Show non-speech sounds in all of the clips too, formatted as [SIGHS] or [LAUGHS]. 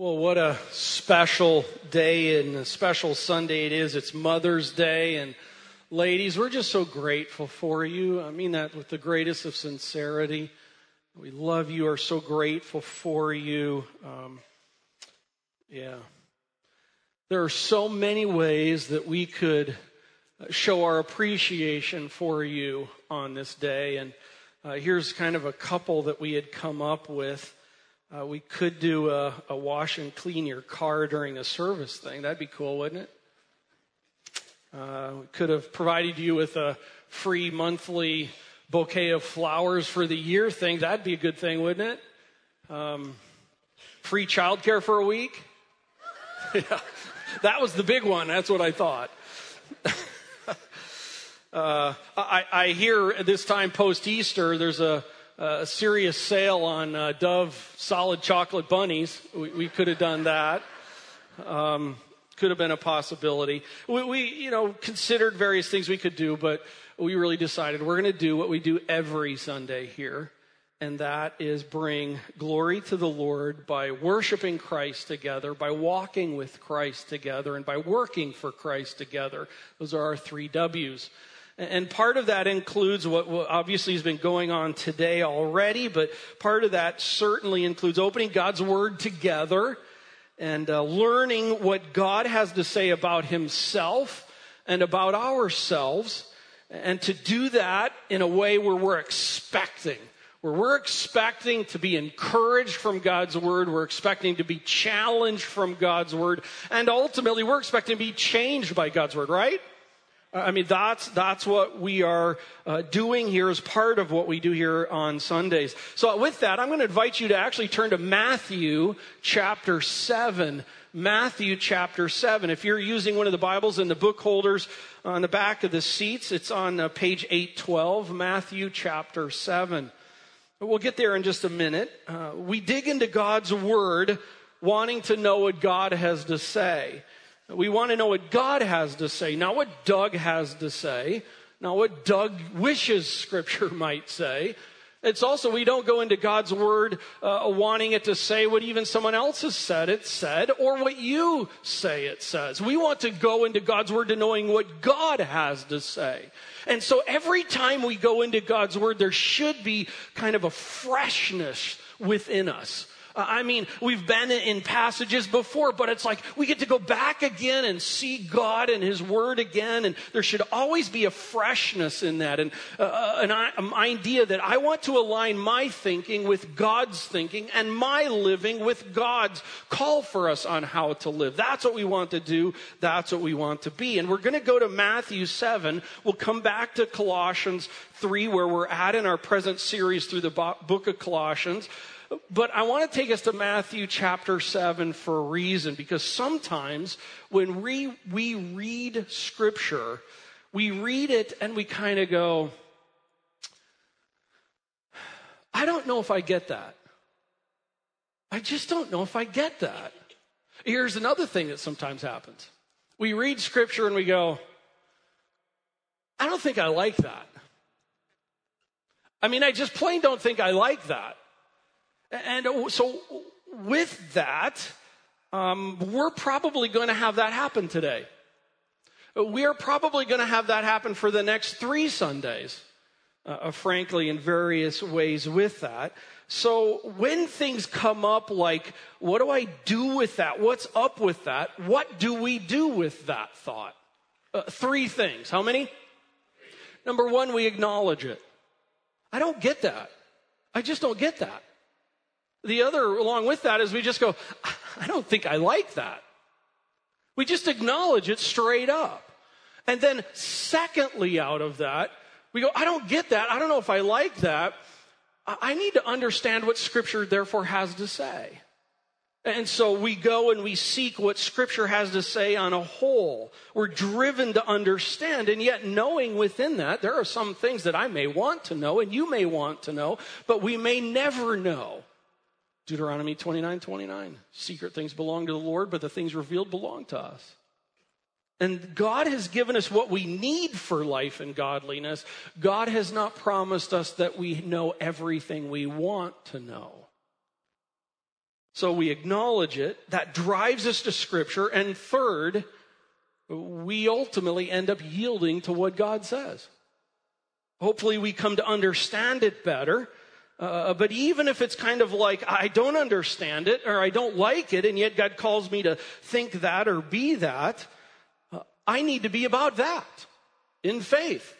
Well, what a special day and a special Sunday it is. It's Mother's Day. And ladies, we're just so grateful for you. I mean that with the greatest of sincerity. We love you, are so grateful for you. Um, yeah. There are so many ways that we could show our appreciation for you on this day. And uh, here's kind of a couple that we had come up with. Uh, we could do a, a, wash and clean your car during a service thing. That'd be cool, wouldn't it? Uh, we could have provided you with a free monthly bouquet of flowers for the year thing. That'd be a good thing, wouldn't it? Um, free childcare for a week. [LAUGHS] yeah, that was the big one. That's what I thought. [LAUGHS] uh, I, I hear this time post Easter, there's a a serious sale on uh, Dove solid chocolate bunnies. We, we could have done that. Um, could have been a possibility. We, we, you know, considered various things we could do, but we really decided we're going to do what we do every Sunday here, and that is bring glory to the Lord by worshiping Christ together, by walking with Christ together, and by working for Christ together. Those are our three W's. And part of that includes what obviously has been going on today already, but part of that certainly includes opening God's Word together and uh, learning what God has to say about Himself and about ourselves. And to do that in a way where we're expecting where we're expecting to be encouraged from God's word, we're expecting to be challenged from God's word, and ultimately we're expecting to be changed by God's word, right? I mean, that's, that's what we are uh, doing here as part of what we do here on Sundays. So with that, I'm going to invite you to actually turn to Matthew chapter 7. Matthew chapter 7. If you're using one of the Bibles in the book holders on the back of the seats, it's on uh, page 812, Matthew chapter 7. We'll get there in just a minute. Uh, we dig into God's Word wanting to know what God has to say. We want to know what God has to say, not what Doug has to say, not what Doug wishes Scripture [LAUGHS] might say. It's also, we don't go into God's Word uh, wanting it to say what even someone else has said it said, or what you say it says. We want to go into God's Word to knowing what God has to say. And so every time we go into God's Word, there should be kind of a freshness within us. Uh, I mean, we've been in passages before, but it's like we get to go back again and see God and His Word again, and there should always be a freshness in that, and uh, uh an, an idea that I want to align my thinking with God's thinking and my living with God's call for us on how to live. That's what we want to do. That's what we want to be. And we're going to go to Matthew 7. We'll come back to Colossians 3, where we're at in our present series through the book of Colossians. But I want to take us to Matthew chapter 7 for a reason, because sometimes when we, we read scripture, we read it and we kind of go, I don't know if I get that. I just don't know if I get that. Here's another thing that sometimes happens. We read scripture and we go, I don't think I like that. I mean, I just plain don't think I like that. And so, with that, um, we're probably going to have that happen today. We're probably going to have that happen for the next three Sundays, uh, uh, frankly, in various ways with that. So, when things come up like, what do I do with that? What's up with that? What do we do with that thought? Uh, three things. How many? Number one, we acknowledge it. I don't get that. I just don't get that. The other, along with that, is we just go, I don't think I like that. We just acknowledge it straight up. And then, secondly, out of that, we go, I don't get that. I don't know if I like that. I need to understand what Scripture therefore has to say. And so we go and we seek what Scripture has to say on a whole. We're driven to understand, and yet knowing within that, there are some things that I may want to know and you may want to know, but we may never know. Deuteronomy 29 29. Secret things belong to the Lord, but the things revealed belong to us. And God has given us what we need for life and godliness. God has not promised us that we know everything we want to know. So we acknowledge it. That drives us to Scripture. And third, we ultimately end up yielding to what God says. Hopefully, we come to understand it better. Uh, but even if it's kind of like, I don't understand it or I don't like it, and yet God calls me to think that or be that, uh, I need to be about that in faith.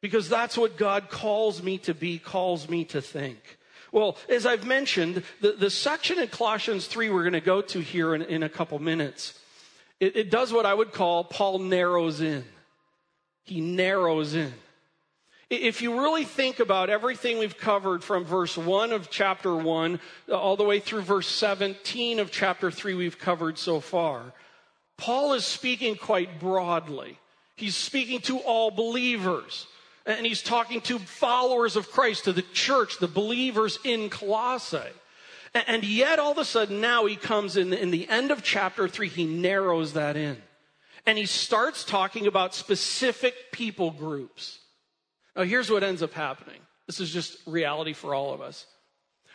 Because that's what God calls me to be, calls me to think. Well, as I've mentioned, the, the section in Colossians 3 we're going to go to here in, in a couple minutes, it, it does what I would call Paul narrows in. He narrows in. If you really think about everything we've covered from verse 1 of chapter 1 uh, all the way through verse 17 of chapter 3 we've covered so far, Paul is speaking quite broadly. He's speaking to all believers. And he's talking to followers of Christ, to the church, the believers in Colossae. And yet, all of a sudden, now he comes in, in the end of chapter 3, he narrows that in. And he starts talking about specific people groups. Now, here's what ends up happening this is just reality for all of us.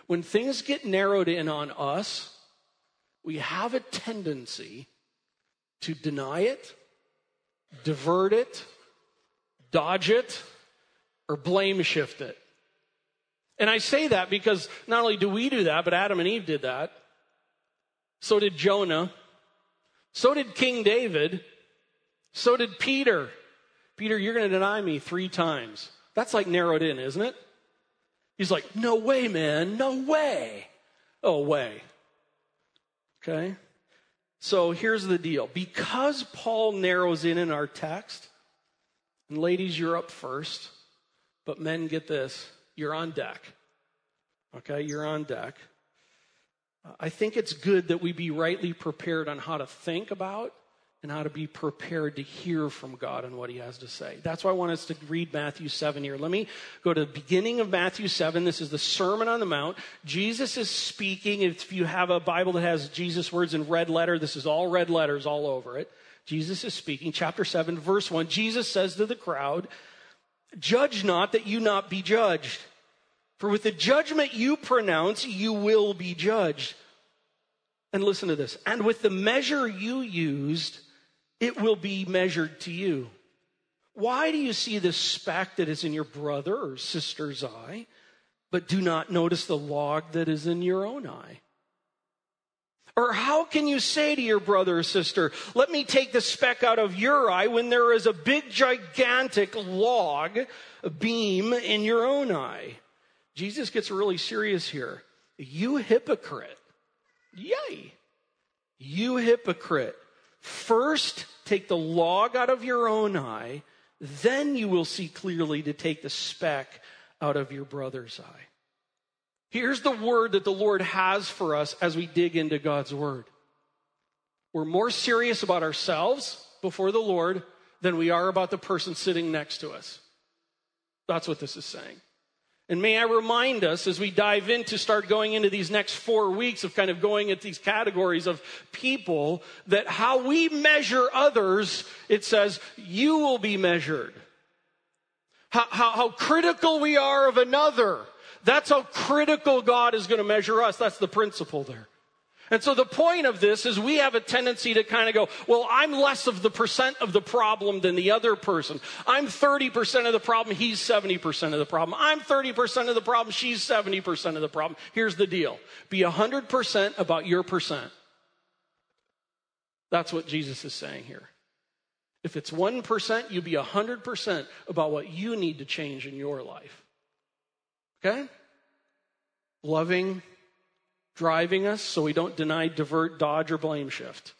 When things get narrowed in on us, we have a tendency to deny it, divert it, dodge it, or blame shift it. And I say that because not only do we do that, but Adam and Eve did that. So did Jonah. So did King David. So did Peter. Peter, you're going to deny me three times. That's like narrowed in, isn't it? He's like, no way, man, no way. Oh, way. Okay? So here's the deal. Because Paul narrows in in our text, and ladies, you're up first, but men, get this you're on deck. Okay? You're on deck. I think it's good that we be rightly prepared on how to think about and how to be prepared to hear from God and what He has to say. That's why I want us to read Matthew 7 here. Let me go to the beginning of Matthew 7. This is the Sermon on the Mount. Jesus is speaking. If you have a Bible that has Jesus' words in red letter, this is all red letters all over it. Jesus is speaking. Chapter 7, verse 1. Jesus says to the crowd, Judge not that you not be judged. For with the judgment you pronounce, you will be judged. And listen to this. And with the measure you used, it will be measured to you. Why do you see the speck that is in your brother or sister's eye, but do not notice the log that is in your own eye? Or how can you say to your brother or sister, let me take the speck out of your eye when there is a big, gigantic log, beam in your own eye? Jesus gets really serious here. You hypocrite. Yay. You hypocrite. First, take the log out of your own eye, then you will see clearly to take the speck out of your brother's eye. Here's the word that the Lord has for us as we dig into God's word. We're more serious about ourselves before the Lord than we are about the person sitting next to us. That's what this is saying. And may I remind us as we dive in to start going into these next four weeks of kind of going at these categories of people that how we measure others, it says, you will be measured. How, how, how critical we are of another. That's how critical God is going to measure us. That's the principle there. And so the point of this is we have a tendency to kind of go, well, I'm less of the percent of the problem than the other person. I'm 30% of the problem, he's 70% of the problem. I'm 30% of the problem, she's 70% of the problem. Here's the deal. Be 100% about your percent. That's what Jesus is saying here. If it's 1%, you be 100% about what you need to change in your life. Okay? Loving, driving us so we don't deny, divert, dodge, or blame shift.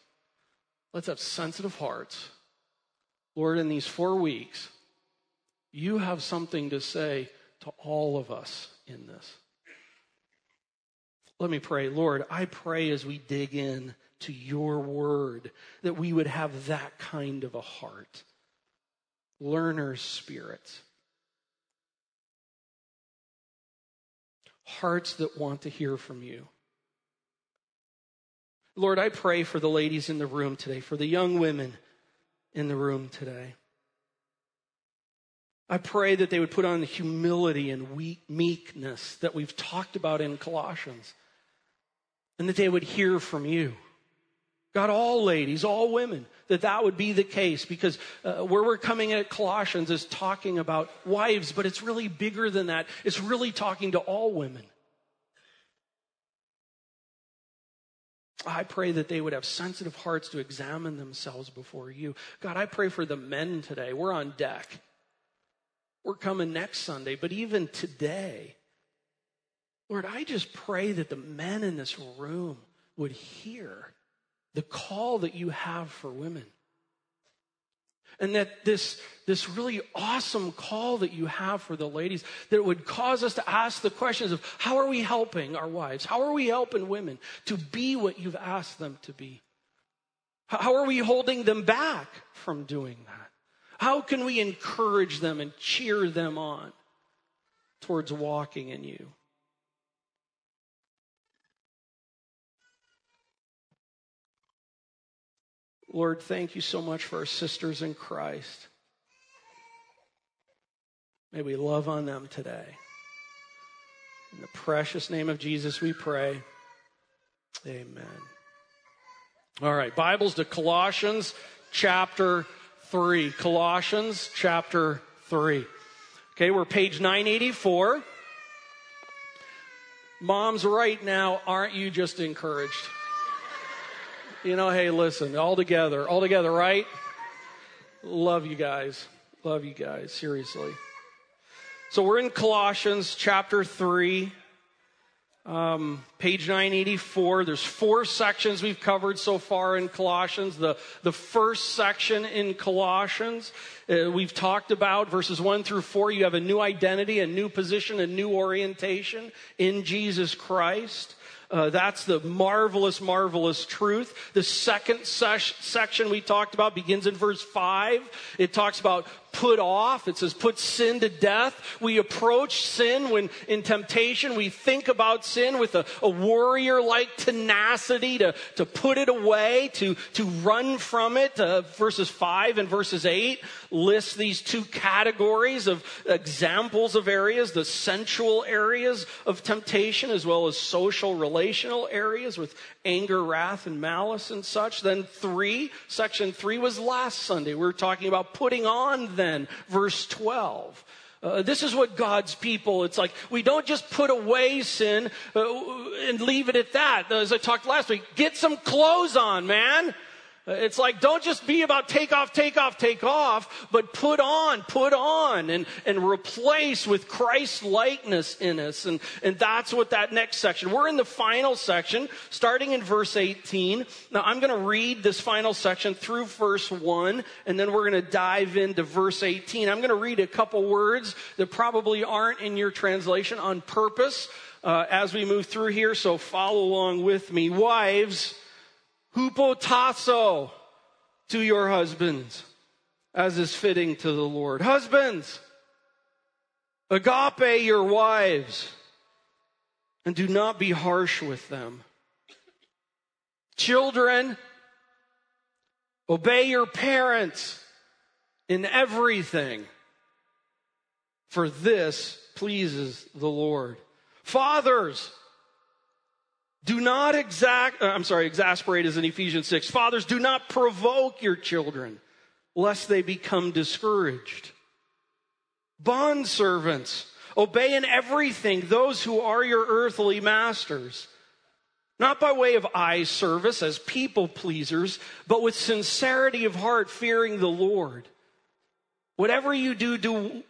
Let's have sensitive hearts. Lord, in these four weeks, you have something to say to all of us in this. Let me pray. Lord, I pray as we dig in to your word that we would have that kind of a heart. Learner's spirit. Hearts that want to hear from you. Lord, I pray for the ladies in the room today, for the young women in the room today. I pray that they would put on the humility and meekness that we've talked about in Colossians. and that they would hear from you. God, all ladies, all women, that that would be the case because uh, where we're coming at Colossians is talking about wives, but it's really bigger than that. It's really talking to all women. I pray that they would have sensitive hearts to examine themselves before you. God, I pray for the men today. We're on deck. We're coming next Sunday, but even today, Lord, I just pray that the men in this room would hear the call that you have for women. And that this, this really awesome call that you have for the ladies, that would cause us to ask the questions of how are we helping our wives? How are we helping women to be what you've asked them to be? How are we holding them back from doing that? How can we encourage them and cheer them on towards walking in you? Lord, thank you so much for our sisters in Christ. May we love on them today. In the precious name of Jesus, we pray. Amen. All right, Bibles to Colossians chapter 3. Colossians chapter 3. Okay, we're page 984. Moms, right now, aren't you just encouraged? You know, hey, listen, all together, all together, right? Love you guys. Love you guys, seriously. So we're in Colossians chapter 3, um, page 984. There's four sections we've covered so far in Colossians. The, the first section in Colossians, uh, we've talked about verses 1 through 4. You have a new identity, a new position, a new orientation in Jesus Christ. Uh, that's the marvelous, marvelous truth. The second section we talked about begins in verse 5. It talks about put off. It says put sin to death. We approach sin when in temptation. We think about sin with a, a warrior like tenacity to, to put it away, to, to run from it. Uh, verses 5 and verses 8 list these two categories of examples of areas the sensual areas of temptation as well as social relational areas with anger, wrath, and malice and such. Then three, section three was last Sunday. We were talking about putting on then, verse 12. Uh, this is what God's people, it's like we don't just put away sin uh, and leave it at that. As I talked last week, get some clothes on, man. It's like, don't just be about take off, take off, take off, but put on, put on, and, and replace with Christ likeness in us. And, and that's what that next section. We're in the final section, starting in verse 18. Now, I'm going to read this final section through verse 1, and then we're going to dive into verse 18. I'm going to read a couple words that probably aren't in your translation on purpose uh, as we move through here, so follow along with me. Wives, hupotasso to your husbands, as is fitting to the Lord. Husbands, agape your wives, and do not be harsh with them. Children, obey your parents in everything, for this pleases the Lord. Fathers, do not exact, uh, I'm sorry, exasperate is in Ephesians 6. Fathers, do not provoke your children, lest they become discouraged. Bond servants, obey in everything those who are your earthly masters, not by way of eye service as people pleasers, but with sincerity of heart, fearing the Lord. Whatever you do, do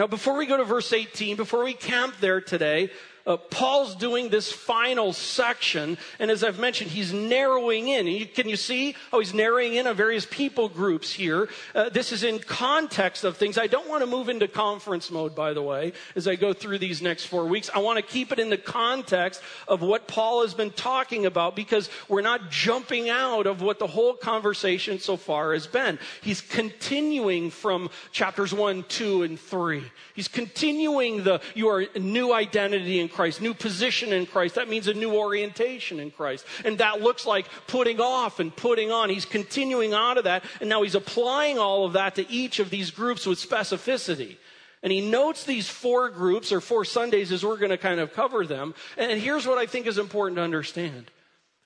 Now, before we go to verse 18, before we camp there today, uh, Paul's doing this final section, and as I've mentioned, he's narrowing in. You, can you see how he's narrowing in on various people groups here? Uh, this is in context of things. I don't want to move into conference mode, by the way, as I go through these next four weeks. I want to keep it in the context of what Paul has been talking about because we're not jumping out of what the whole conversation so far has been. He's continuing from chapters one, two, and three. He's continuing the your new identity in Christ, new position in Christ. That means a new orientation in Christ. And that looks like putting off and putting on. He's continuing out of that, and now he's applying all of that to each of these groups with specificity. And he notes these four groups, or four Sundays, as we're going to kind of cover them. And here's what I think is important to understand.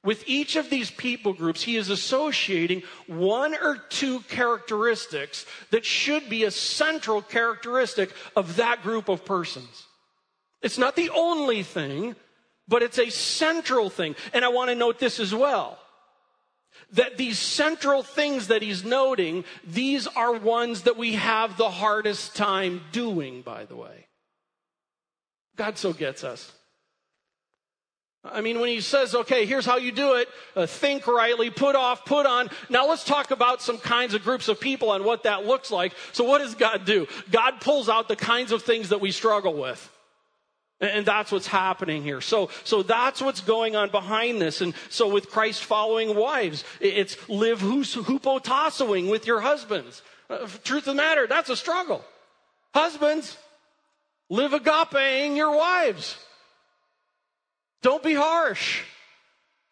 With each of these people groups, he is associating one or two characteristics that should be a central characteristic of that group of persons. It's not the only thing, but it's a central thing. And I want to note this as well. That these central things that he's noting, these are ones that we have the hardest time doing, by the way. God so gets us. I mean, when he says, okay, here's how you do it uh, think rightly, put off, put on. Now let's talk about some kinds of groups of people and what that looks like. So, what does God do? God pulls out the kinds of things that we struggle with. And that's what's happening here. So, so that's what's going on behind this. And so with Christ following wives, it's live hupotassoing with your husbands. Uh, truth of the matter, that's a struggle. Husbands, live agapeing your wives. Don't be harsh.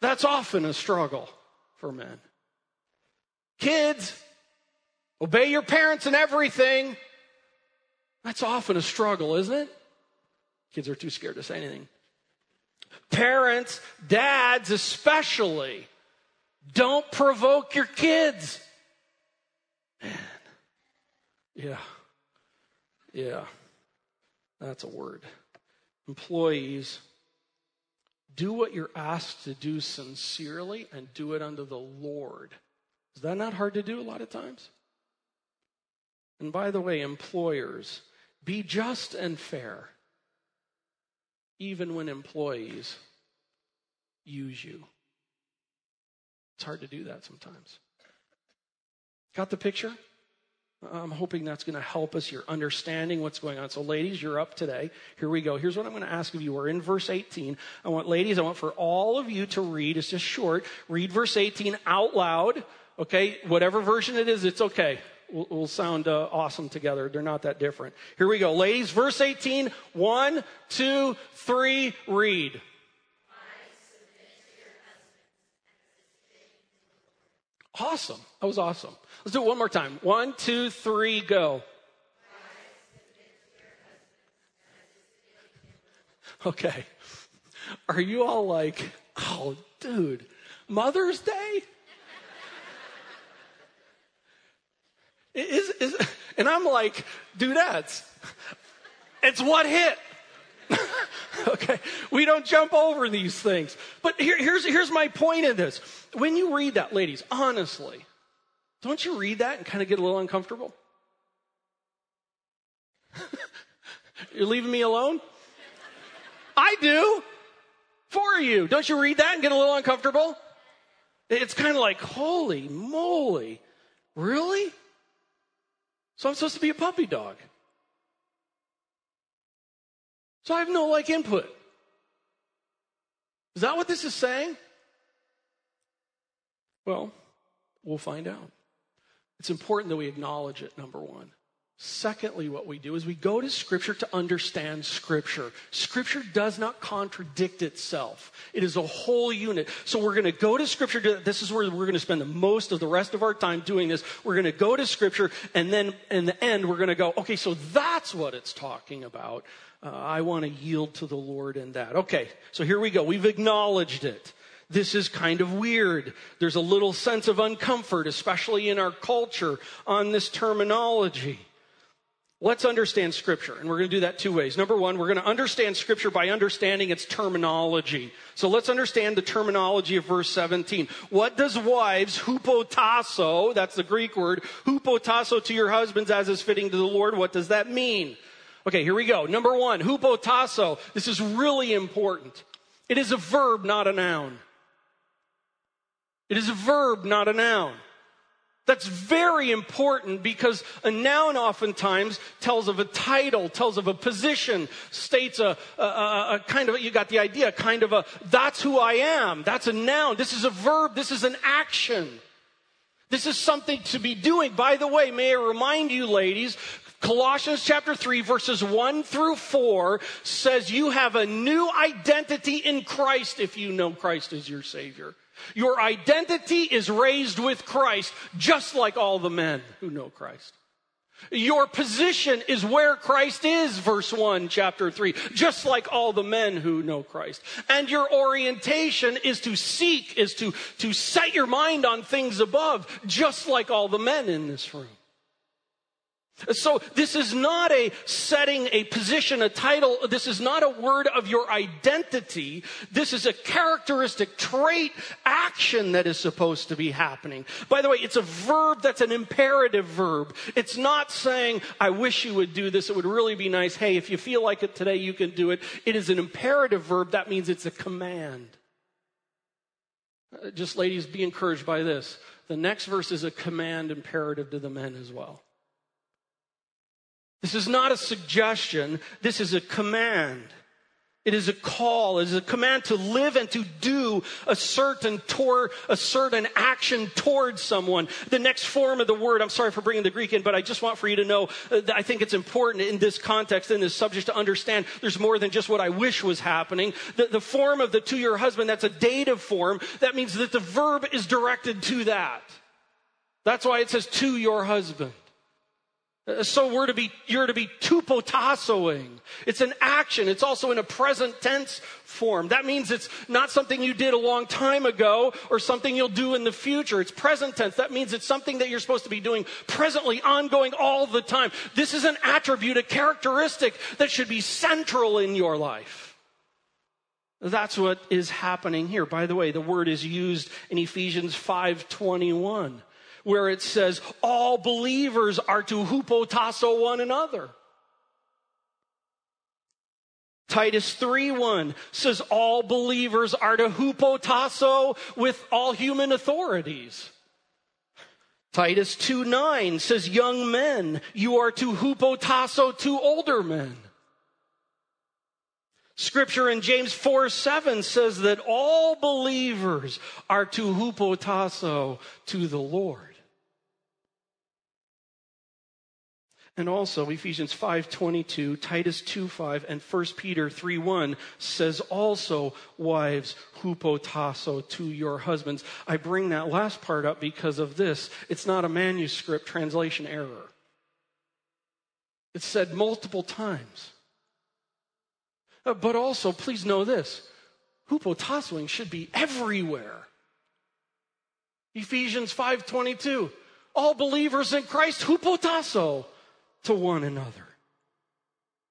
That's often a struggle for men. Kids, obey your parents and everything. That's often a struggle, isn't it? Kids are too scared to say anything. Parents, dads especially, don't provoke your kids. Man. Yeah. Yeah. That's a word. Employees, do what you're asked to do sincerely and do it unto the Lord. Is that not hard to do a lot of times? And by the way, employers, be just and fair even when employees use you. It's hard to do that sometimes. Got the picture? I'm hoping that's going to help us. You're understanding what's going on. So, ladies, you're up today. Here we go. Here's what I'm going to ask of you. We're in verse 18. I want, ladies, I want for all of you to read. It's just short. Read verse 18 out loud. Okay? Whatever version it is, it's okay will, will sound uh, awesome together. They're not that different. Here we go. Ladies, verse 18. One, two, three, read. Awesome. That was awesome. Let's do it one more time. One, two, three, go. Okay. Are you all like, oh, dude, Mother's Day? Is, is, and I'm like, dudettes, it's what hit. [LAUGHS] okay, we don't jump over these things. But here, here's, here's my point in this. When you read that, ladies, honestly, don't you read that and kind of get a little uncomfortable? [LAUGHS] You're leaving me alone? I do. For you. Don't you read that and get a little uncomfortable? It's kind of like, holy moly. Really? So I'm supposed to be a puppy dog. So I have no like input. Is that what this is saying? Well, we'll find out. It's important that we acknowledge it, number one. Secondly, what we do is we go to Scripture to understand Scripture. Scripture does not contradict itself. It is a whole unit. So we're going to go to Scripture. This is where we're going to spend the most of the rest of our time doing this. We're going to go to Scripture, and then in the end, we're going to go, okay, so that's what it's talking about. Uh, I want to yield to the Lord in that. Okay, so here we go. We've acknowledged it this is kind of weird. There's a little sense of uncomfort, especially in our culture, on this terminology. Let's understand Scripture, and we're going to do that two ways. Number one, we're going to understand Scripture by understanding its terminology. So let's understand the terminology of verse 17. What does wives, hupotasso, that's the Greek word, hupotasso to your husbands as is fitting to the Lord, what does that mean? Okay, here we go. Number one, hupotasso. This is really important. It is a verb, not a noun. It is a verb, not a noun. That's very important because a noun oftentimes tells of a title, tells of a position, states a, a, a, kind of, you got the idea, kind of a, that's who I am. That's a noun. This is a verb. This is an action. This is something to be doing. By the way, may I remind you, ladies, Colossians chapter 3 verses 1 through 4 says you have a new identity in Christ if you know Christ as your Savior. Your identity is raised with Christ, just like all the men who know Christ. Your position is where Christ is, verse 1, chapter 3, just like all the men who know Christ. And your orientation is to seek, is to, to set your mind on things above, just like all the men in this room. So this is not a setting, a position, a title. This is not a word of your identity. This is a characteristic trait, action that is supposed to be happening. By the way, it's a verb that's an imperative verb. It's not saying, I wish you would do this. It would really be nice. Hey, if you feel like it today, you can do it. It is an imperative verb. That means it's a command. Uh, just ladies, be encouraged by this. The next verse is a command imperative to the men as well. This is not a suggestion. This is a command. It is a call. It is a command to live and to do a certain toward, a certain action towards someone. The next form of the word, I'm sorry for bringing the Greek in, but I just want for you to know uh, that I think it's important in this context, in this subject to understand there's more than just what I wish was happening. The, the form of the to your husband, that's a dative form. That means that the verb is directed to that. That's why it says to your husband. Uh, so we're to be, you're to be hupotassoing. It's an action. It's also in a present tense form. That means it's not something you did a long time ago or something you'll do in the future. It's present tense. That means it's something that you're supposed to be doing presently, ongoing all the time. This is an attribute, a characteristic that should be central in your life. That's what is happening here. By the way, the word is used in Ephesians 521 where it says all believers are to hupotasso one another. Titus 3:1 says all believers are to hupotasso with all human authorities. Titus 2:9 says young men, you are to hupotasso to older men. Scripture in James 4 7 says that all believers are to hupotasso to the Lord. And also Ephesians 5:22, Titus 2:5 and 1 Peter 3:1 says also wives hupotasso to your husbands. I bring that last part up because of this. It's not a manuscript translation error. It's said multiple times. Uh, but also, please know this. Hupotassoing should be everywhere. Ephesians 5:22. All believers in Christ hupotasso to one another.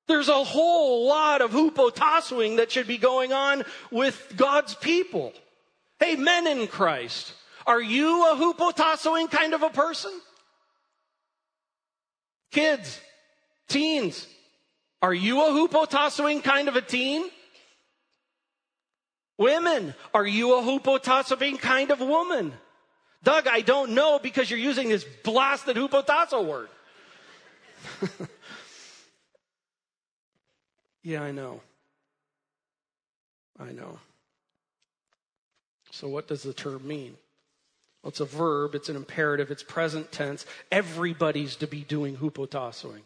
There's a whole lot of hupotassoing that should be going on with God's people. Hey, men in Christ, are you a hupotassoing kind of a person? Kids, teens, are you a hupotassoing kind of a teen? Women, are you a hupotassoing kind of woman? Doug, I don't know because you're using this blasted hupotasso word. [LAUGHS] yeah, I know. I know. So, what does the term mean? Well, it's a verb, it's an imperative, it's present tense. Everybody's to be doing hupotassoing.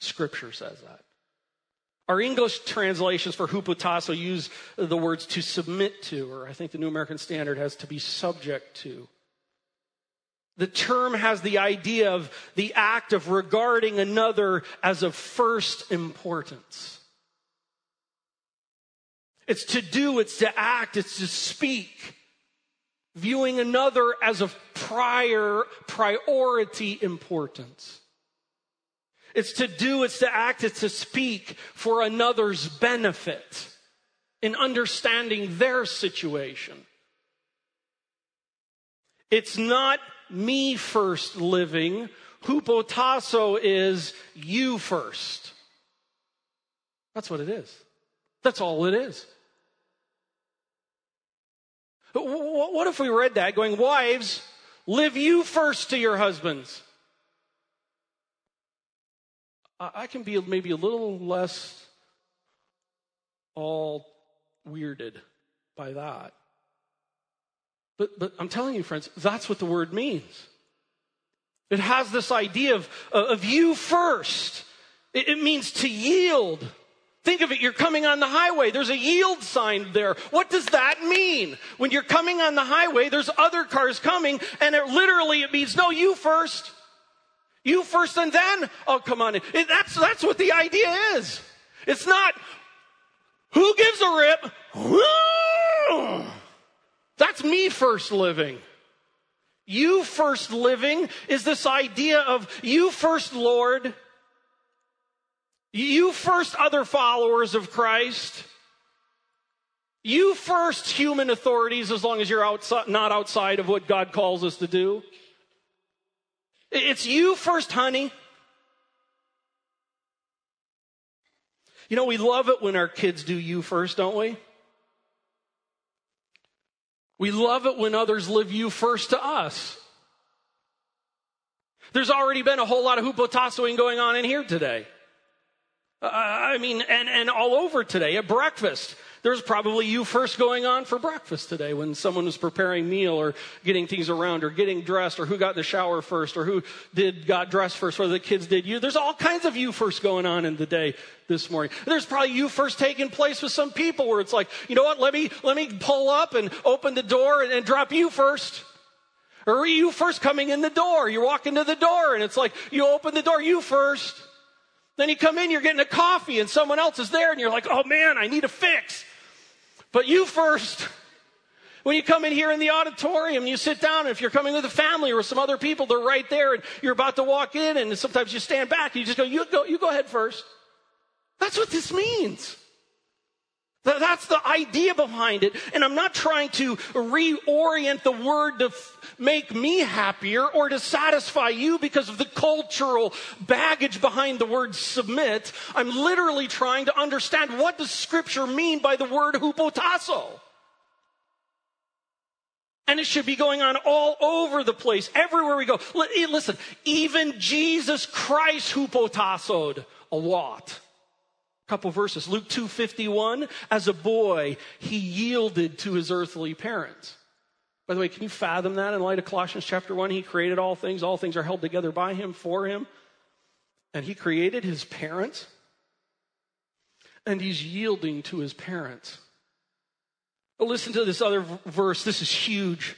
Scripture says that. Our English translations for hupotasso use the words to submit to, or I think the New American Standard has to be subject to. The term has the idea of the act of regarding another as of first importance. It's to do, it's to act, it's to speak. Viewing another as of prior priority importance. It's to do, it's to act, it's to speak for another's benefit in understanding their situation. It's not me first living. Hupotasso is you first. That's what it is. That's all it is. What if we read that going, Wives, live you first to your husbands? I can be maybe a little less all weirded by that. But, but I'm telling you, friends, that's what the word means. It has this idea of, uh, of you first. It, it means to yield. Think of it, you're coming on the highway. There's a yield sign there. What does that mean? When you're coming on the highway, there's other cars coming, and it literally it means, no, you first. You first and then, oh, come on. It, that's, that's what the idea is. It's not, who gives a rip? That's me first living. You first living is this idea of you first, Lord. You first, other followers of Christ. You first, human authorities, as long as you're outside, not outside of what God calls us to do. It's you first, honey. You know, we love it when our kids do you first, don't we? We love it when others live you first to us. There's already been a whole lot of hupotassoing going on in here today. Uh, I mean, and, and all over today at breakfast. There's probably you first going on for breakfast today when someone was preparing meal or getting things around or getting dressed or who got in the shower first or who did got dressed first, whether the kids did you. There's all kinds of you first going on in the day this morning. There's probably you first taking place with some people where it's like, you know what, let me, let me pull up and open the door and, and drop you first. Or you first coming in the door. You walk into the door and it's like, you open the door, you first. Then you come in, you're getting a coffee and someone else is there and you're like, oh man, I need a fix. But you first. When you come in here in the auditorium, you sit down, and if you're coming with a family or some other people, they're right there, and you're about to walk in, and sometimes you stand back, and you just go, you go, you go ahead first. That's what this means. That's the idea behind it. And I'm not trying to reorient the word to make me happier or to satisfy you because of the cultural baggage behind the word submit. I'm literally trying to understand what does scripture mean by the word hupotasso. And it should be going on all over the place, everywhere we go. Listen, even Jesus Christ hupotassoed a lot A couple verses. Luke 2:51, as a boy, he yielded to his earthly parents. By the way, can you fathom that in light of Colossians chapter 1? He created all things, all things are held together by him, for him. And he created his parents. And he's yielding to his parents. But listen to this other verse. This is huge.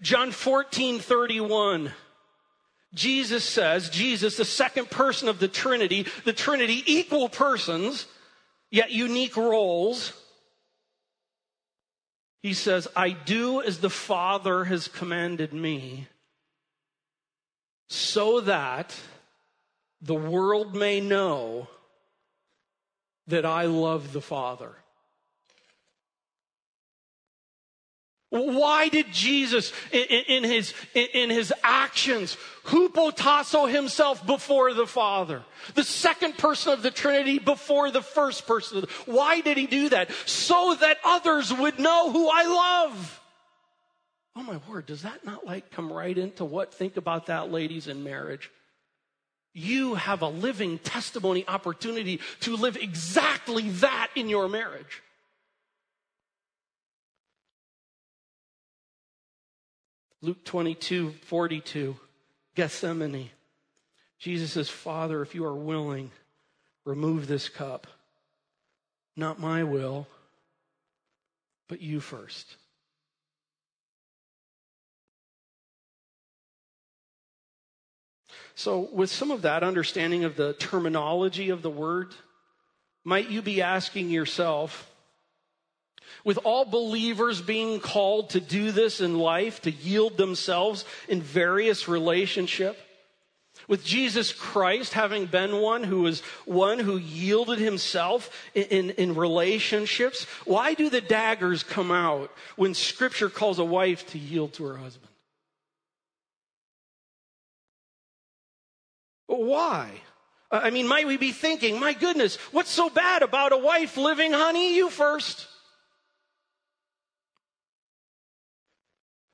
John 14, 31. Jesus says, Jesus, the second person of the Trinity, the Trinity, equal persons, yet unique roles. He says, I do as the Father has commanded me, so that the world may know that I love the Father. Why did Jesus, in, in his, in his actions, hupotasso himself before the Father? The second person of the Trinity before the first person. Why did he do that? So that others would know who I love. Oh my word, does that not like come right into what? Think about that, ladies, in marriage. You have a living testimony opportunity to live exactly that in your marriage. Luke 22, 42, Gethsemane. Jesus says, Father, if you are willing, remove this cup. Not my will, but you first. So, with some of that understanding of the terminology of the word, might you be asking yourself, with all believers being called to do this in life, to yield themselves in various relationship. With Jesus Christ having been one who was one who yielded himself in, in, in relationships, why do the daggers come out when scripture calls a wife to yield to her husband? Why? I mean, might we be thinking, my goodness, what's so bad about a wife living, honey, you first?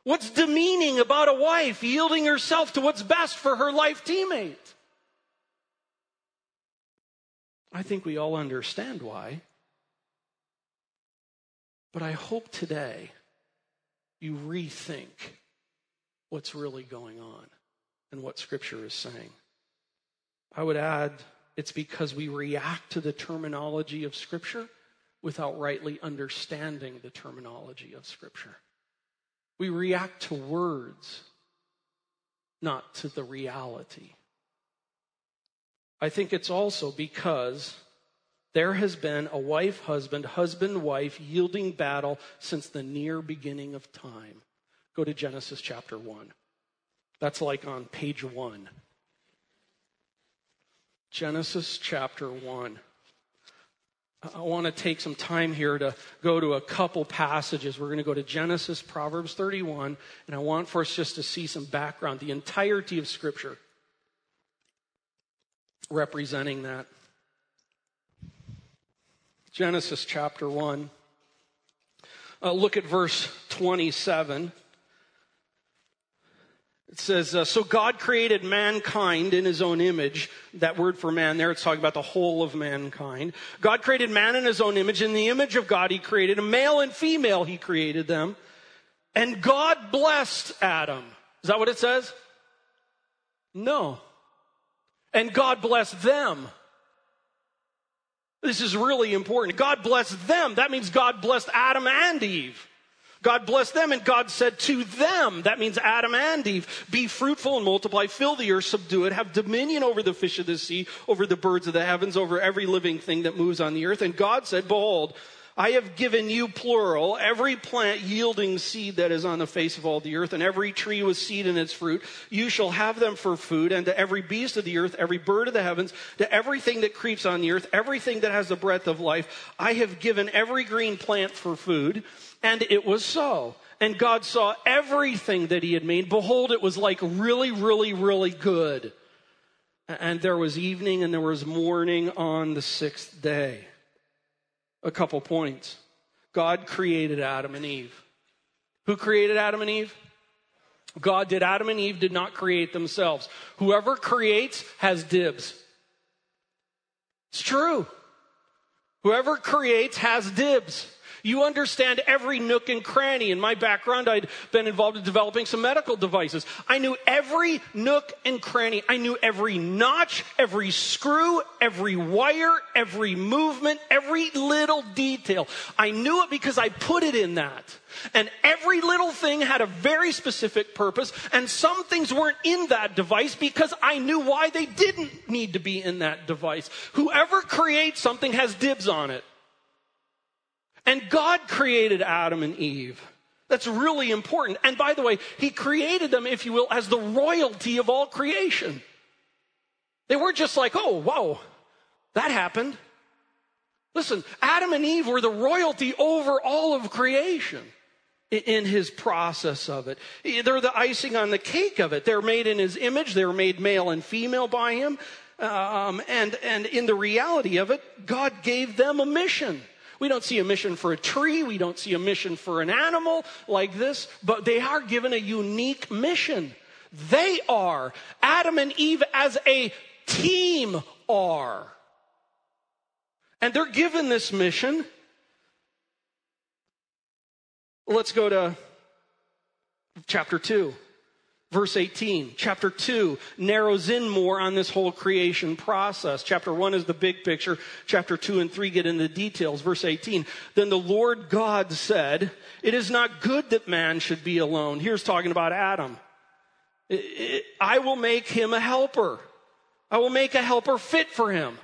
What's demeaning about a wife yielding herself to what's best for her life teammate? I think we all understand why. But I hope today you rethink what's really going on and what Scripture is saying. I would add it's because we react to the terminology of Scripture without rightly understanding the terminology of Scripture. We react to words, not to the reality. I think it's also because there has been a wife husband, husband wife yielding battle since the near beginning of time. Go to Genesis chapter 1. That's like on page 1. Genesis chapter 1. I want to take some time here to go to a couple passages. We're going to go to Genesis, Proverbs 31, and I want for us just to see some background, the entirety of Scripture representing that. Genesis chapter 1. Uh, look at verse 27. It says, uh, So God created mankind in his own image. That word for man there, it's talking about the whole of mankind. God created man in his own image. In the image of God, he created a male and female, he created them. And God blessed Adam. Is that what it says? No. And God blessed them. This is really important. God blessed them. That means God blessed Adam and Eve. God blessed them and God said to them, that means Adam and Eve, be fruitful and multiply, fill the earth, subdue it, have dominion over the fish of the sea, over the birds of the heavens, over every living thing that moves on the earth. And God said, behold, I have given you plural, every plant yielding seed that is on the face of all the earth, and every tree with seed in its fruit. You shall have them for food, and to every beast of the earth, every bird of the heavens, to everything that creeps on the earth, everything that has the breath of life, I have given every green plant for food. And it was so. And God saw everything that he had made. Behold, it was like really, really, really good. And there was evening and there was morning on the sixth day a couple points. God created Adam and Eve. Who created Adam and Eve? God did. Adam and Eve did not create themselves. Whoever creates has dibs. It's true. Whoever creates has dibs. You understand every nook and cranny. In my background, I'd been involved in developing some medical devices. I knew every nook and cranny. I knew every notch, every screw, every wire, every movement, every little detail. I knew it because I put it in that. And every little thing had a very specific purpose, and some things weren't in that device because I knew why they didn't need to be in that device. Whoever creates something has dibs on it. And God created Adam and Eve. That's really important. And by the way, He created them, if you will, as the royalty of all creation. They weren't just like, oh, whoa, that happened. Listen, Adam and Eve were the royalty over all of creation in his process of it. They're the icing on the cake of it. They're made in his image. They were made male and female by him. Um, and, and in the reality of it, God gave them a mission. We don't see a mission for a tree. We don't see a mission for an animal like this, but they are given a unique mission. They are. Adam and Eve as a team are. And they're given this mission. Let's go to chapter 2. Verse 18, chapter 2 narrows in more on this whole creation process. Chapter 1 is the big picture. Chapter 2 and 3 get into the details. Verse 18, then the Lord God said, It is not good that man should be alone. Here's talking about Adam. I will make him a helper. I will make a helper fit for him.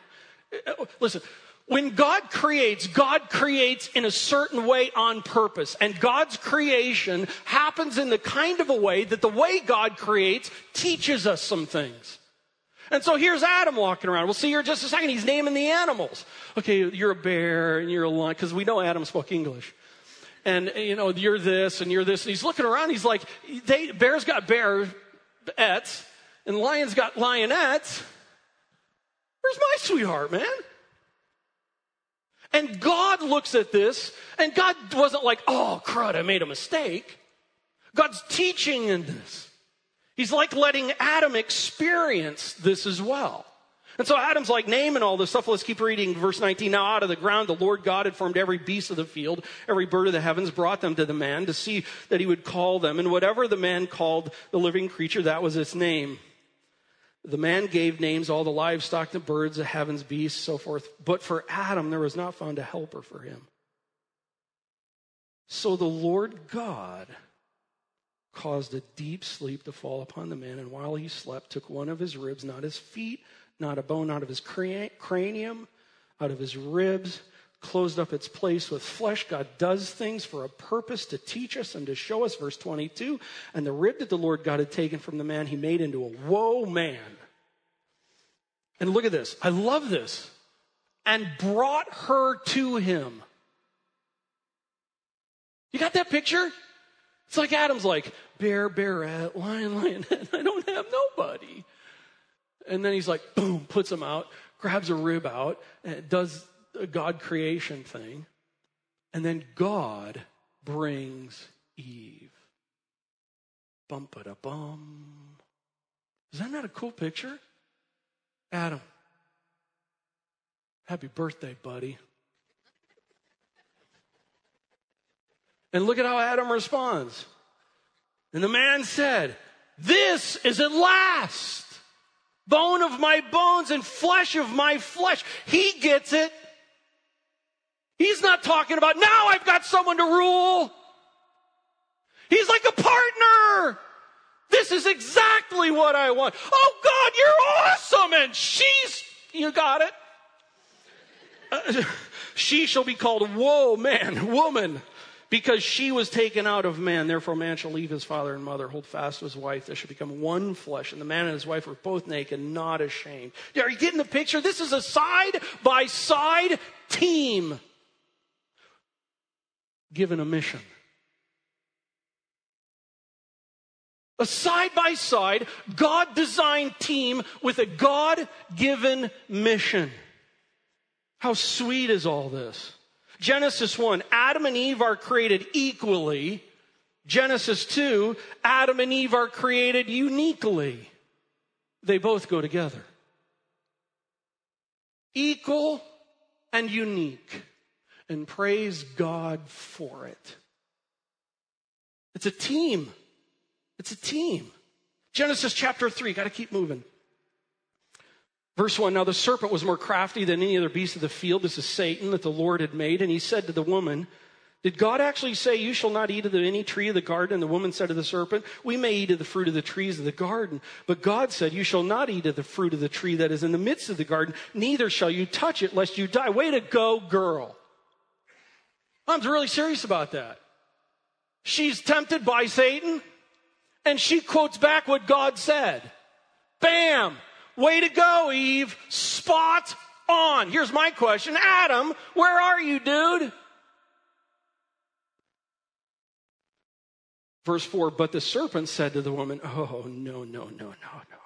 Uh, listen, when God creates, God creates in a certain way on purpose. And God's creation happens in the kind of a way that the way God creates teaches us some things. And so here's Adam walking around. We'll see here in just a second. He's naming the animals. Okay, you're a bear and you're a lion, because we know Adam spoke English. And, you know, you're this and you're this. And he's looking around. He's like, they, bears got bearettes and lions got lionettes. Where's my sweetheart, man? And God looks at this, and God wasn't like, oh, crud, I made a mistake. God's teaching in this. He's like letting Adam experience this as well. And so Adam's like, naming all this stuff. Let's keep reading verse 19. Now out of the ground, the Lord God had formed every beast of the field, every bird of the heavens, brought them to the man to see that he would call them. And whatever the man called the living creature, that was its name. The man gave names, all the livestock, the birds, the heavens, beasts, so forth. But for Adam, there was not found a helper for him. So the Lord God caused a deep sleep to fall upon the man, and while he slept, took one of his ribs, not his feet, not a bone out of his cranium, out of his ribs, closed up its place with flesh. God does things for a purpose to teach us and to show us. Verse 22 And the rib that the Lord God had taken from the man, he made into a woe man. And look at this. I love this. And brought her to him. You got that picture? It's like Adam's like, bear, bear, lion, lion. [LAUGHS] I don't have nobody. And then he's like, boom, puts him out, grabs a rib out, and does God creation thing. And then God brings Eve. Bum da bum. Is that not a cool picture? Adam, happy birthday, buddy. And look at how Adam responds. And the man said, This is at last bone of my bones and flesh of my flesh. He gets it. He's not talking about now I've got someone to rule. He's like a partner. This is exactly what I want. Oh God, you're awesome. And she's, you got it. Uh, [LAUGHS] she shall be called woe man, woman because she was taken out of man. Therefore, man shall leave his father and mother, hold fast to his wife. They shall become one flesh. And the man and his wife were both naked, not ashamed. Are you getting the picture? This is a side by side team given a mission. A side by side, God designed team with a God given mission. How sweet is all this? Genesis 1, Adam and Eve are created equally. Genesis 2, Adam and Eve are created uniquely. They both go together. Equal and unique. And praise God for it. It's a team. It's a team. Genesis chapter 3, got to keep moving. Verse 1 Now the serpent was more crafty than any other beast of the field. This is Satan that the Lord had made. And he said to the woman, Did God actually say, You shall not eat of any tree of the garden? And the woman said to the serpent, We may eat of the fruit of the trees of the garden. But God said, You shall not eat of the fruit of the tree that is in the midst of the garden, neither shall you touch it, lest you die. Way to go, girl. I'm really serious about that. She's tempted by Satan, and she quotes back what God said. Bam! Way to go, Eve. Spot on. Here's my question Adam, where are you, dude? Verse 4 But the serpent said to the woman, Oh, no, no, no, no, no.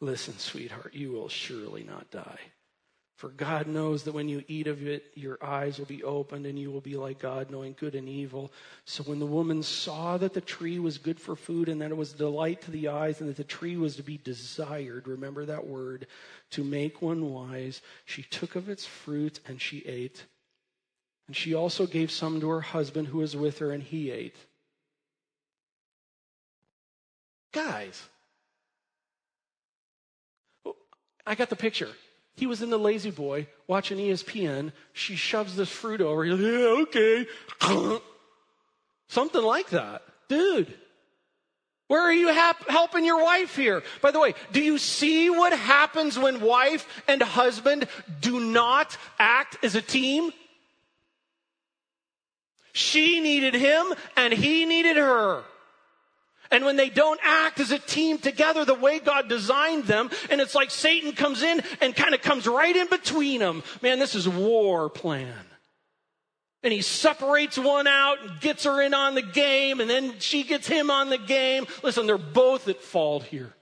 Listen, sweetheart, you will surely not die. For God knows that when you eat of it, your eyes will be opened and you will be like God, knowing good and evil. So when the woman saw that the tree was good for food and that it was a delight to the eyes and that the tree was to be desired, remember that word, to make one wise, she took of its fruit and she ate. And she also gave some to her husband who was with her and he ate. Guys, I got the picture. He was in the La-Z-Boy watching ESPN. She shoves this fruit over. He's like, yeah, okay. [CLEARS THROAT] Something like that. Dude, where are you helping your wife here? By the way, do you see what happens when wife and husband do not act as a team? She needed him and he needed her. And when they don't act as a team together the way God designed them, and it's like Satan comes in and kind of comes right in between them. Man, this is war plan. And he separates one out and gets her in on the game, and then she gets him on the game. Listen, they're both at fault here.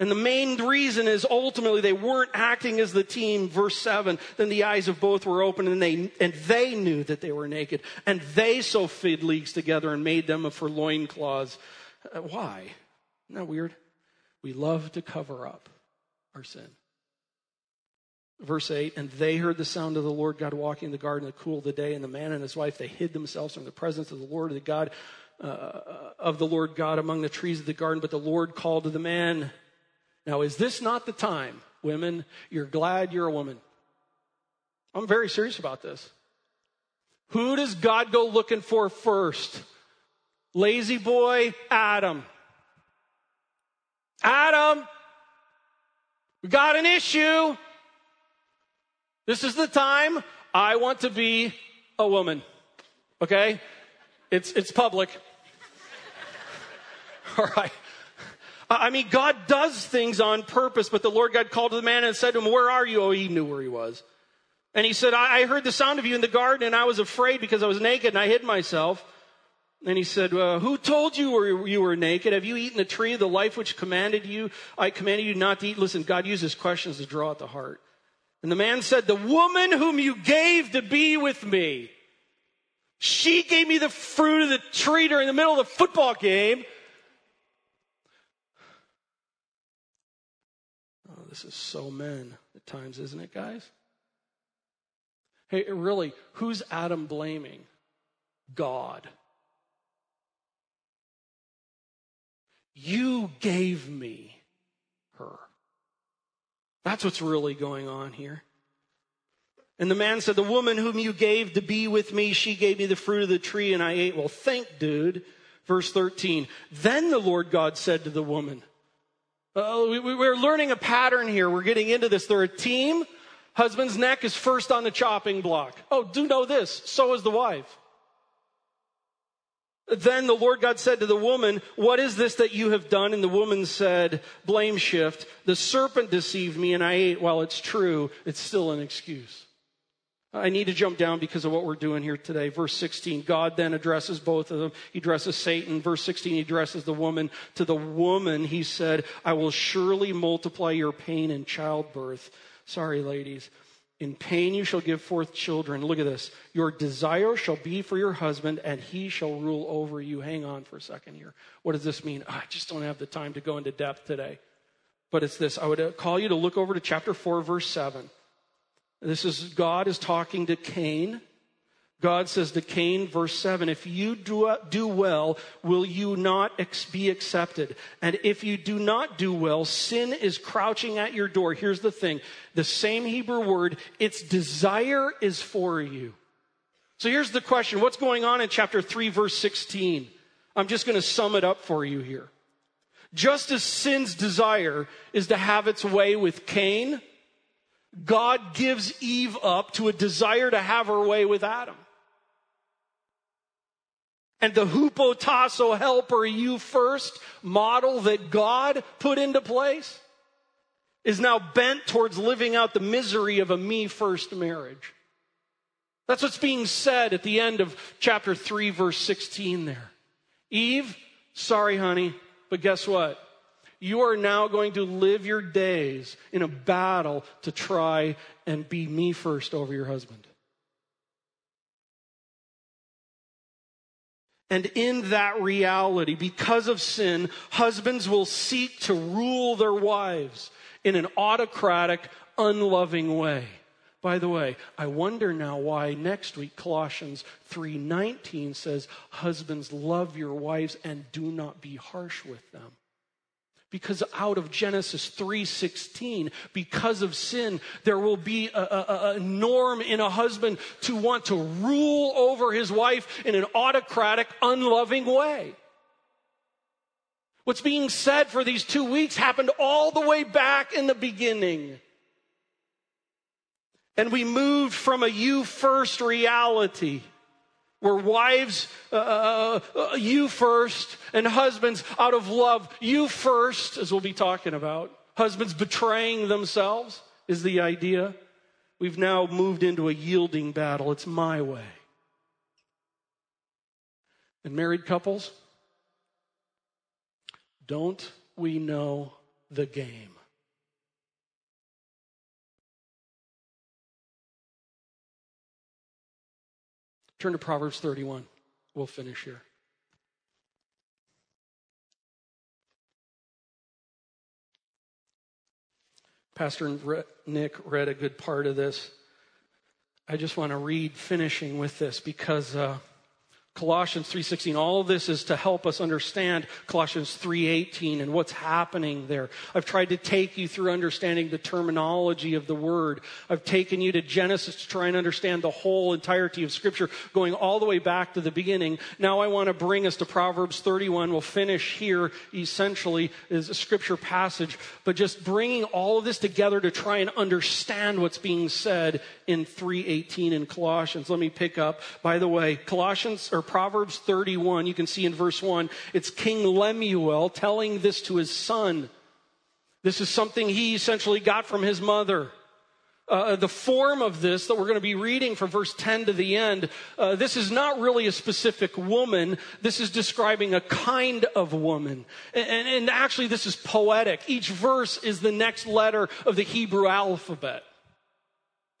And the main reason is ultimately they weren't acting as the team. Verse 7 Then the eyes of both were open, and they, and they knew that they were naked. And they so fid leagues together and made them for loincloths. Uh, why? Isn't that weird? We love to cover up our sin. Verse 8, and they heard the sound of the Lord God walking in the garden in the cool of the day, and the man and his wife, they hid themselves from the presence of the Lord, the God, uh, of the Lord God among the trees of the garden. But the Lord called to the man, now, is this not the time, women? You're glad you're a woman. I'm very serious about this. Who does God go looking for first? Lazy boy, Adam. Adam, we got an issue. This is the time I want to be a woman. Okay? It's, it's public. [LAUGHS] All right. I mean, God does things on purpose, but the Lord God called to the man and said to him, Where are you? Oh, he knew where he was. And he said, I, heard the sound of you in the garden and I was afraid because I was naked and I hid myself. And he said, uh, Who told you you were naked? Have you eaten the tree of the life which commanded you? I commanded you not to eat. Listen, God uses questions to draw at the heart. And the man said, The woman whom you gave to be with me, she gave me the fruit of the tree during the middle of the football game. this is so men at times, isn't it, guys? Hey, really, who's Adam blaming? God. You gave me her. That's what's really going on here. And the man said, The woman whom you gave to be with me, she gave me the fruit of the tree and I ate. Well, thank dude. Verse 13. Then the Lord God said to the woman, uh, we, we're learning a pattern here. We're getting into this. They're a team. Husband's neck is first on the chopping block. Oh, do know this. So is the wife. Then the Lord God said to the woman, What is this that you have done? And the woman said, Blame shift. The serpent deceived me and I ate. While it's true, it's still an excuse. I need to jump down because of what we're doing here today. Verse 16, God then addresses both of them. He addresses Satan. Verse 16, he addresses the woman. To the woman, he said, I will surely multiply your pain in childbirth. Sorry, ladies. In pain you shall give forth children. Look at this. Your desire shall be for your husband, and he shall rule over you. Hang on for a second here. What does this mean? Oh, I just don't have the time to go into depth today. But it's this. I would uh, call you to look over to chapter 4, verse 7. This is God is talking to Cain. God says to Cain, verse 7, if you do, uh, do well, will you not ex- be accepted? And if you do not do well, sin is crouching at your door. Here's the thing the same Hebrew word, its desire is for you. So here's the question what's going on in chapter 3, verse 16? I'm just going to sum it up for you here. Just as sin's desire is to have its way with Cain, God gives Eve up to a desire to have her way with Adam. And the hupotasso helper you first model that God put into place is now bent towards living out the misery of a me first marriage. That's what's being said at the end of chapter 3, verse 16 there. Eve, sorry, honey, but guess what? you are now going to live your days in a battle to try and be me first over your husband. And in that reality, because of sin, husbands will seek to rule their wives in an autocratic, unloving way. By the way, I wonder now why next week Colossians 3:19 says, "Husbands love your wives and do not be harsh with them." Because out of genesis 3.16 because of sin there will be a, a, a, norm in a husband to want to rule over his wife in an autocratic unloving way. What's being said for these two weeks happened all the way back in the beginning. And we moved from a you first reality where wives, uh, uh, uh, you first, and husbands, out of love, you first, as we'll be talking about. Husbands betraying themselves is the idea. We've now moved into a yielding battle. It's my way. And married couples, don't we know the game. Turn to Proverbs 31. We'll finish here. Pastor Nick read a good part of this. I just want to read finishing with this because uh, Colossians 3:16 all of this is to help us understand Colossians 3:18 and what's happening there. I've tried to take you through understanding the terminology of the word. I've taken you to Genesis to try and understand the whole entirety of scripture going all the way back to the beginning. Now I want to bring us to Proverbs 31. We'll finish here essentially is a scripture passage, but just bringing all of this together to try and understand what's being said in 3:18 in Colossians. Let me pick up by the way, Colossians or Proverbs 31, you can see in verse 1, it's King Lemuel telling this to his son. This is something he essentially got from his mother. Uh, the form of this that we're going to be reading from verse 10 to the end, uh, this is not really a specific woman. This is describing a kind of woman. And, and, and actually, this is poetic. Each verse is the next letter of the Hebrew alphabet.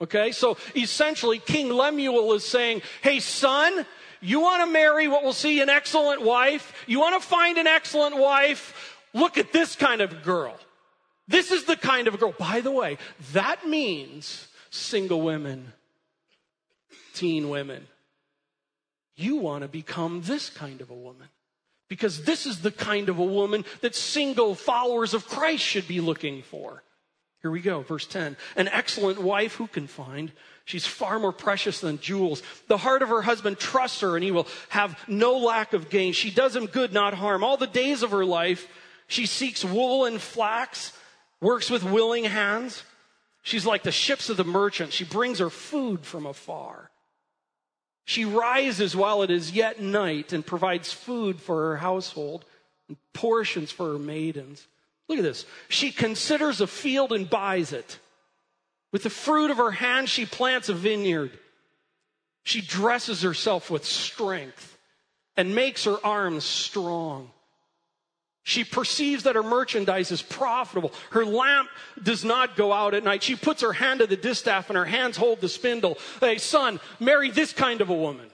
Okay, so essentially, King Lemuel is saying, Hey, son, you want to marry what we'll see an excellent wife? You want to find an excellent wife? Look at this kind of girl. This is the kind of girl. By the way, that means single women, teen women. You want to become this kind of a woman. Because this is the kind of a woman that single followers of Christ should be looking for. Here we go, verse 10. An excellent wife who can find She's far more precious than jewels. The heart of her husband trusts her and he will have no lack of gain. She does him good, not harm. All the days of her life, she seeks wool and flax, works with willing hands. She's like the ships of the merchant. She brings her food from afar. She rises while it is yet night and provides food for her household and portions for her maidens. Look at this. She considers a field and buys it. With the fruit of her hand, she plants a vineyard. She dresses herself with strength and makes her arms strong. She perceives that her merchandise is profitable. Her lamp does not go out at night. She puts her hand to the distaff and her hands hold the spindle. Hey, son, marry this kind of a woman.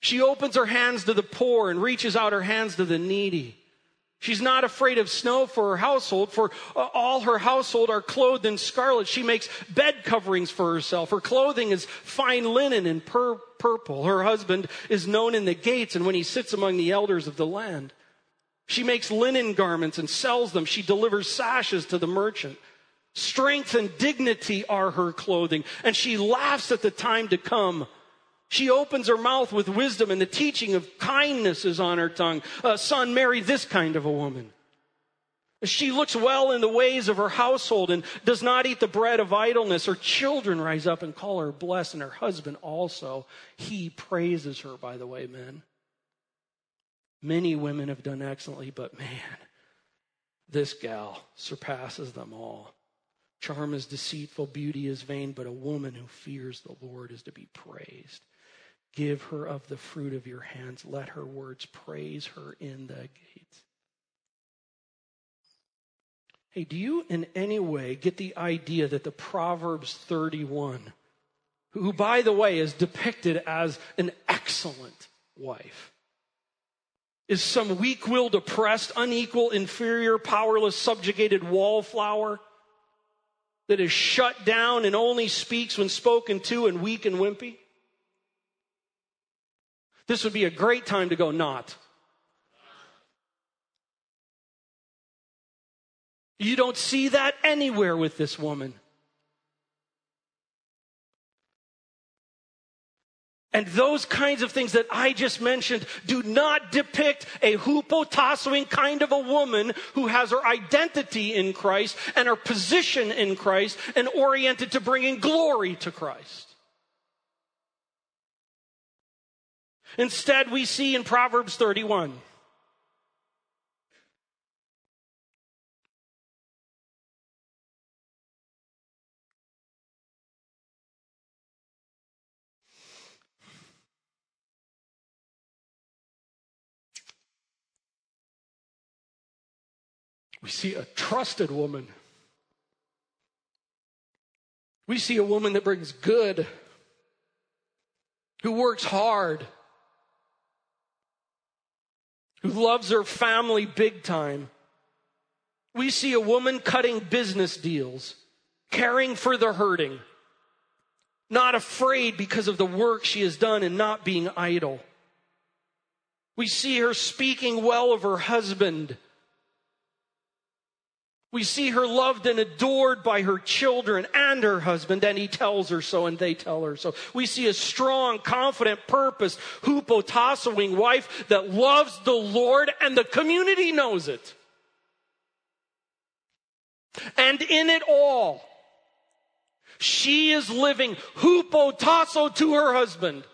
She opens her hands to the poor and reaches out her hands to the needy. She's not afraid of snow for her household, for uh, all her household are clothed in scarlet. She makes bed coverings for herself. Her clothing is fine linen and pur- purple. Her husband is known in the gates and when he sits among the elders of the land. She makes linen garments and sells them. She delivers sashes to the merchant. Strength and dignity are her clothing, and she laughs at the time to come. She opens her mouth with wisdom, and the teaching of kindness is on her tongue. Uh, son, marry this kind of a woman. She looks well in the ways of her household and does not eat the bread of idleness. Her children rise up and call her blessed, and her husband also. He praises her, by the way, men. Many women have done excellently, but man, this gal surpasses them all. Charm is deceitful, beauty is vain, but a woman who fears the Lord is to be praised. Give her of the fruit of your hands. Let her words praise her in the gates. Hey, do you in any way get the idea that the Proverbs 31, who, by the way, is depicted as an excellent wife, is some weak willed, oppressed, unequal, inferior, powerless, subjugated wallflower that is shut down and only speaks when spoken to and weak and wimpy? This would be a great time to go, not. You don't see that anywhere with this woman. And those kinds of things that I just mentioned do not depict a hupotassoing kind of a woman who has her identity in Christ and her position in Christ and oriented to bringing glory to Christ. Instead, we see in Proverbs 31 We see a trusted woman. We see a woman that brings good, who works hard, who loves her family big time. We see a woman cutting business deals, caring for the hurting, not afraid because of the work she has done and not being idle. We see her speaking well of her husband. We see her loved and adored by her children and her husband, and he tells her so, and they tell her so. We see a strong, confident, purpose, hupotassoing wife that loves the Lord, and the community knows it. And in it all, she is living hupotasso to her husband.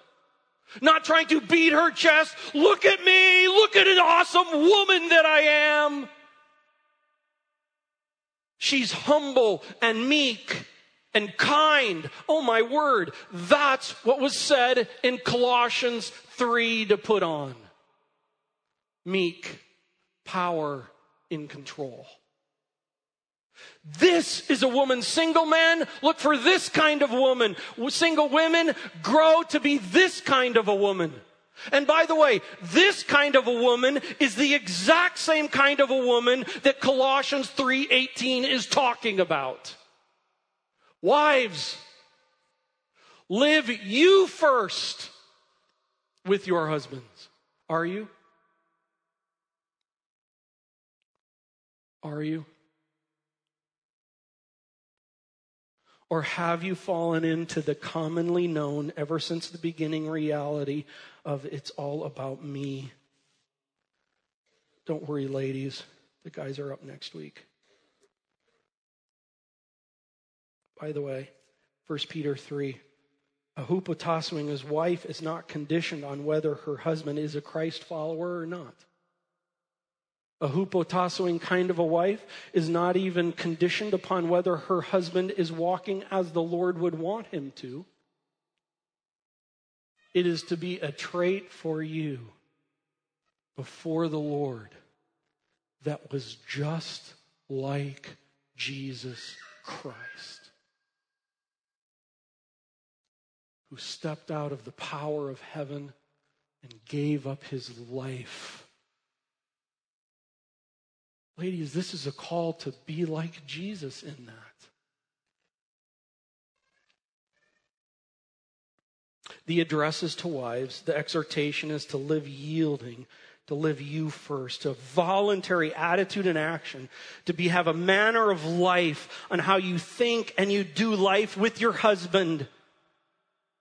Not trying to beat her chest. Look at me. Look at an awesome woman that I am. She's humble and meek and kind. Oh my word. That's what was said in Colossians 3 to put on. Meek, power in control. This is a woman. Single man, look for this kind of woman. Single women, grow to be this kind of a woman. And by the way, this kind of a woman is the exact same kind of a woman that Colossians 3:18 is talking about. Wives, live you first with your husbands. Are you? Are you? Or have you fallen into the commonly known, ever since the beginning, reality of it's all about me? Don't worry, ladies. The guys are up next week. By the way, 1 Peter 3 a hupotassoing his wife is not conditioned on whether her husband is a Christ follower or not. A hupotassoing kind of a wife is not even conditioned upon whether her husband is walking as the Lord would want him to. It is to be a trait for you before the Lord that was just like Jesus Christ, who stepped out of the power of heaven and gave up his life Ladies, this is a call to be like Jesus in that. The address is to wives. The exhortation is to live yielding, to live you first, to voluntary attitude and action, to be have a manner of life on how you think and you do life with your husband.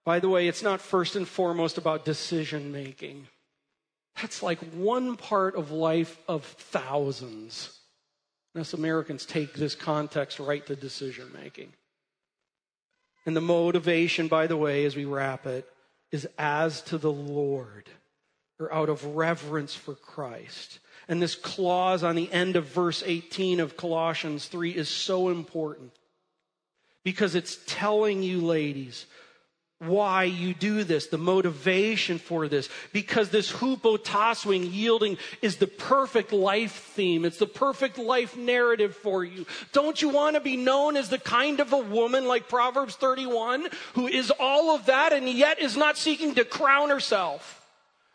By the way, it's not first and foremost about decision making. That's like one part of life of thousands. And Us Americans take this context right to decision making. And the motivation, by the way, as we wrap it, is as to the Lord, or out of reverence for Christ. And this clause on the end of verse 18 of Colossians 3 is so important because it's telling you, ladies, why you do this, the motivation for this, because this hupotassoing yielding is the perfect life theme. It's the perfect life narrative for you. Don't you want to be known as the kind of a woman like Proverbs 31 who is all of that and yet is not seeking to crown herself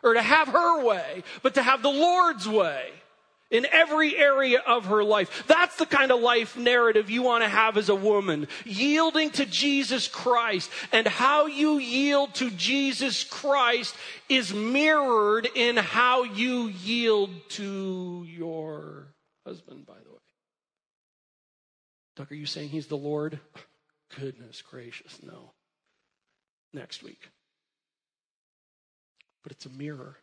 or to have her way, but to have the Lord's way? In every area of her life. That's the kind of life narrative you want to have as a woman. Yielding to Jesus Christ. And how you yield to Jesus Christ is mirrored in how you yield to your husband, by the way. Doug, are you saying he's the Lord? [SIGHS] Goodness gracious, no. Next week. But it's a mirror,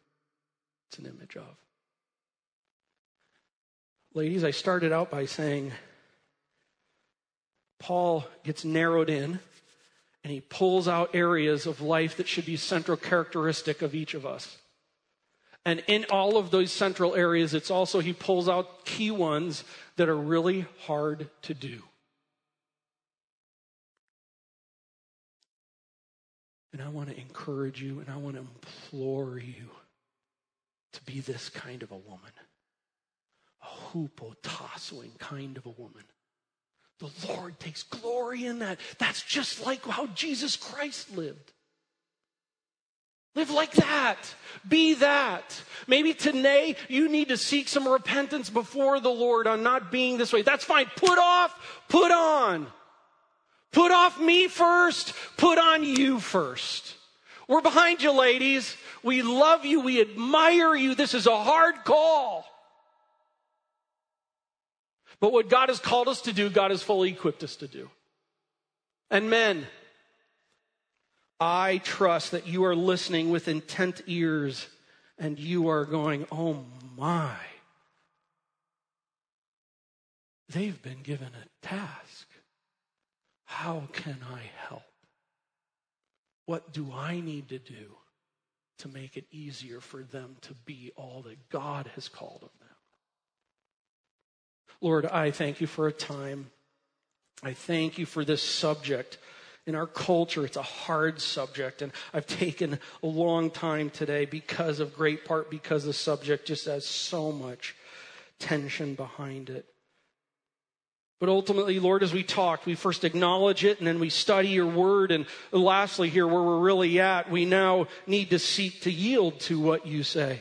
it's an image of. Ladies, I started out by saying Paul gets narrowed in and he pulls out areas of life that should be central characteristic of each of us. And in all of those central areas, it's also he pulls out key ones that are really hard to do. And I want to encourage you and I want to implore you to be this kind of a woman a hupotassoing kind of a woman. The Lord takes glory in that. That's just like how Jesus Christ lived. Live like that. Be that. Maybe today you need to seek some repentance before the Lord on not being this way. That's fine. Put off, put on. Put off me first, put on you first. We're behind you, ladies. We love you. We admire you. This is a hard call. But what God has called us to do, God has fully equipped us to do. And men, I trust that you are listening with intent ears and you are going, oh my. They've been given a task. How can I help? What do I need to do to make it easier for them to be all that God has called of them? Lord, I thank you for a time. I thank you for this subject. In our culture, it's a hard subject, and I've taken a long time today because of great part because the subject just has so much tension behind it. But ultimately, Lord, as we talk, we first acknowledge it and then we study your word. And lastly, here where we're really at, we now need to seek to yield to what you say.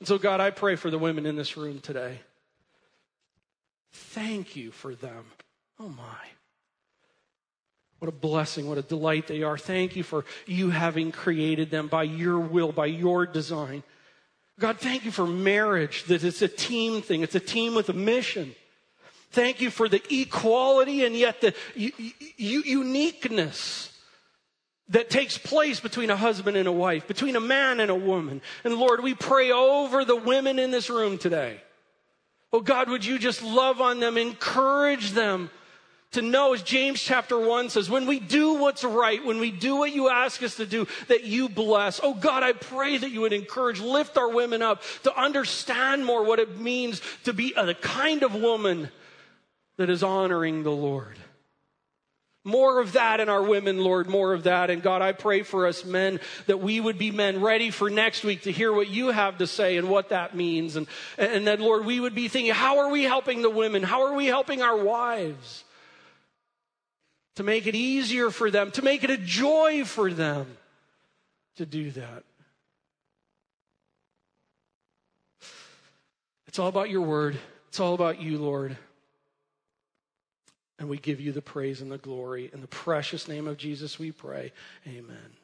And so, God, I pray for the women in this room today. Thank you for them. Oh, my. What a blessing, what a delight they are. Thank you for you having created them by your will, by your design. God, thank you for marriage, that it's a team thing, it's a team with a mission. Thank you for the equality and yet the u- u- uniqueness that takes place between a husband and a wife, between a man and a woman. And Lord, we pray over the women in this room today. Oh God, would you just love on them, encourage them to know, as James chapter 1 says, when we do what's right, when we do what you ask us to do, that you bless. Oh God, I pray that you would encourage, lift our women up to understand more what it means to be a, kind of woman that is honoring the Lord. More of that in our women, Lord, more of that. And God, I pray for us men that we would be men ready for next week to hear what you have to say and what that means. And, and that, Lord, we would be thinking, how are we helping the women? How are we helping our wives? To make it easier for them, to make it a joy for them to do that. It's all about your word. It's all about you, Lord. And we give you the praise and the glory. In the precious name of Jesus, we pray. Amen.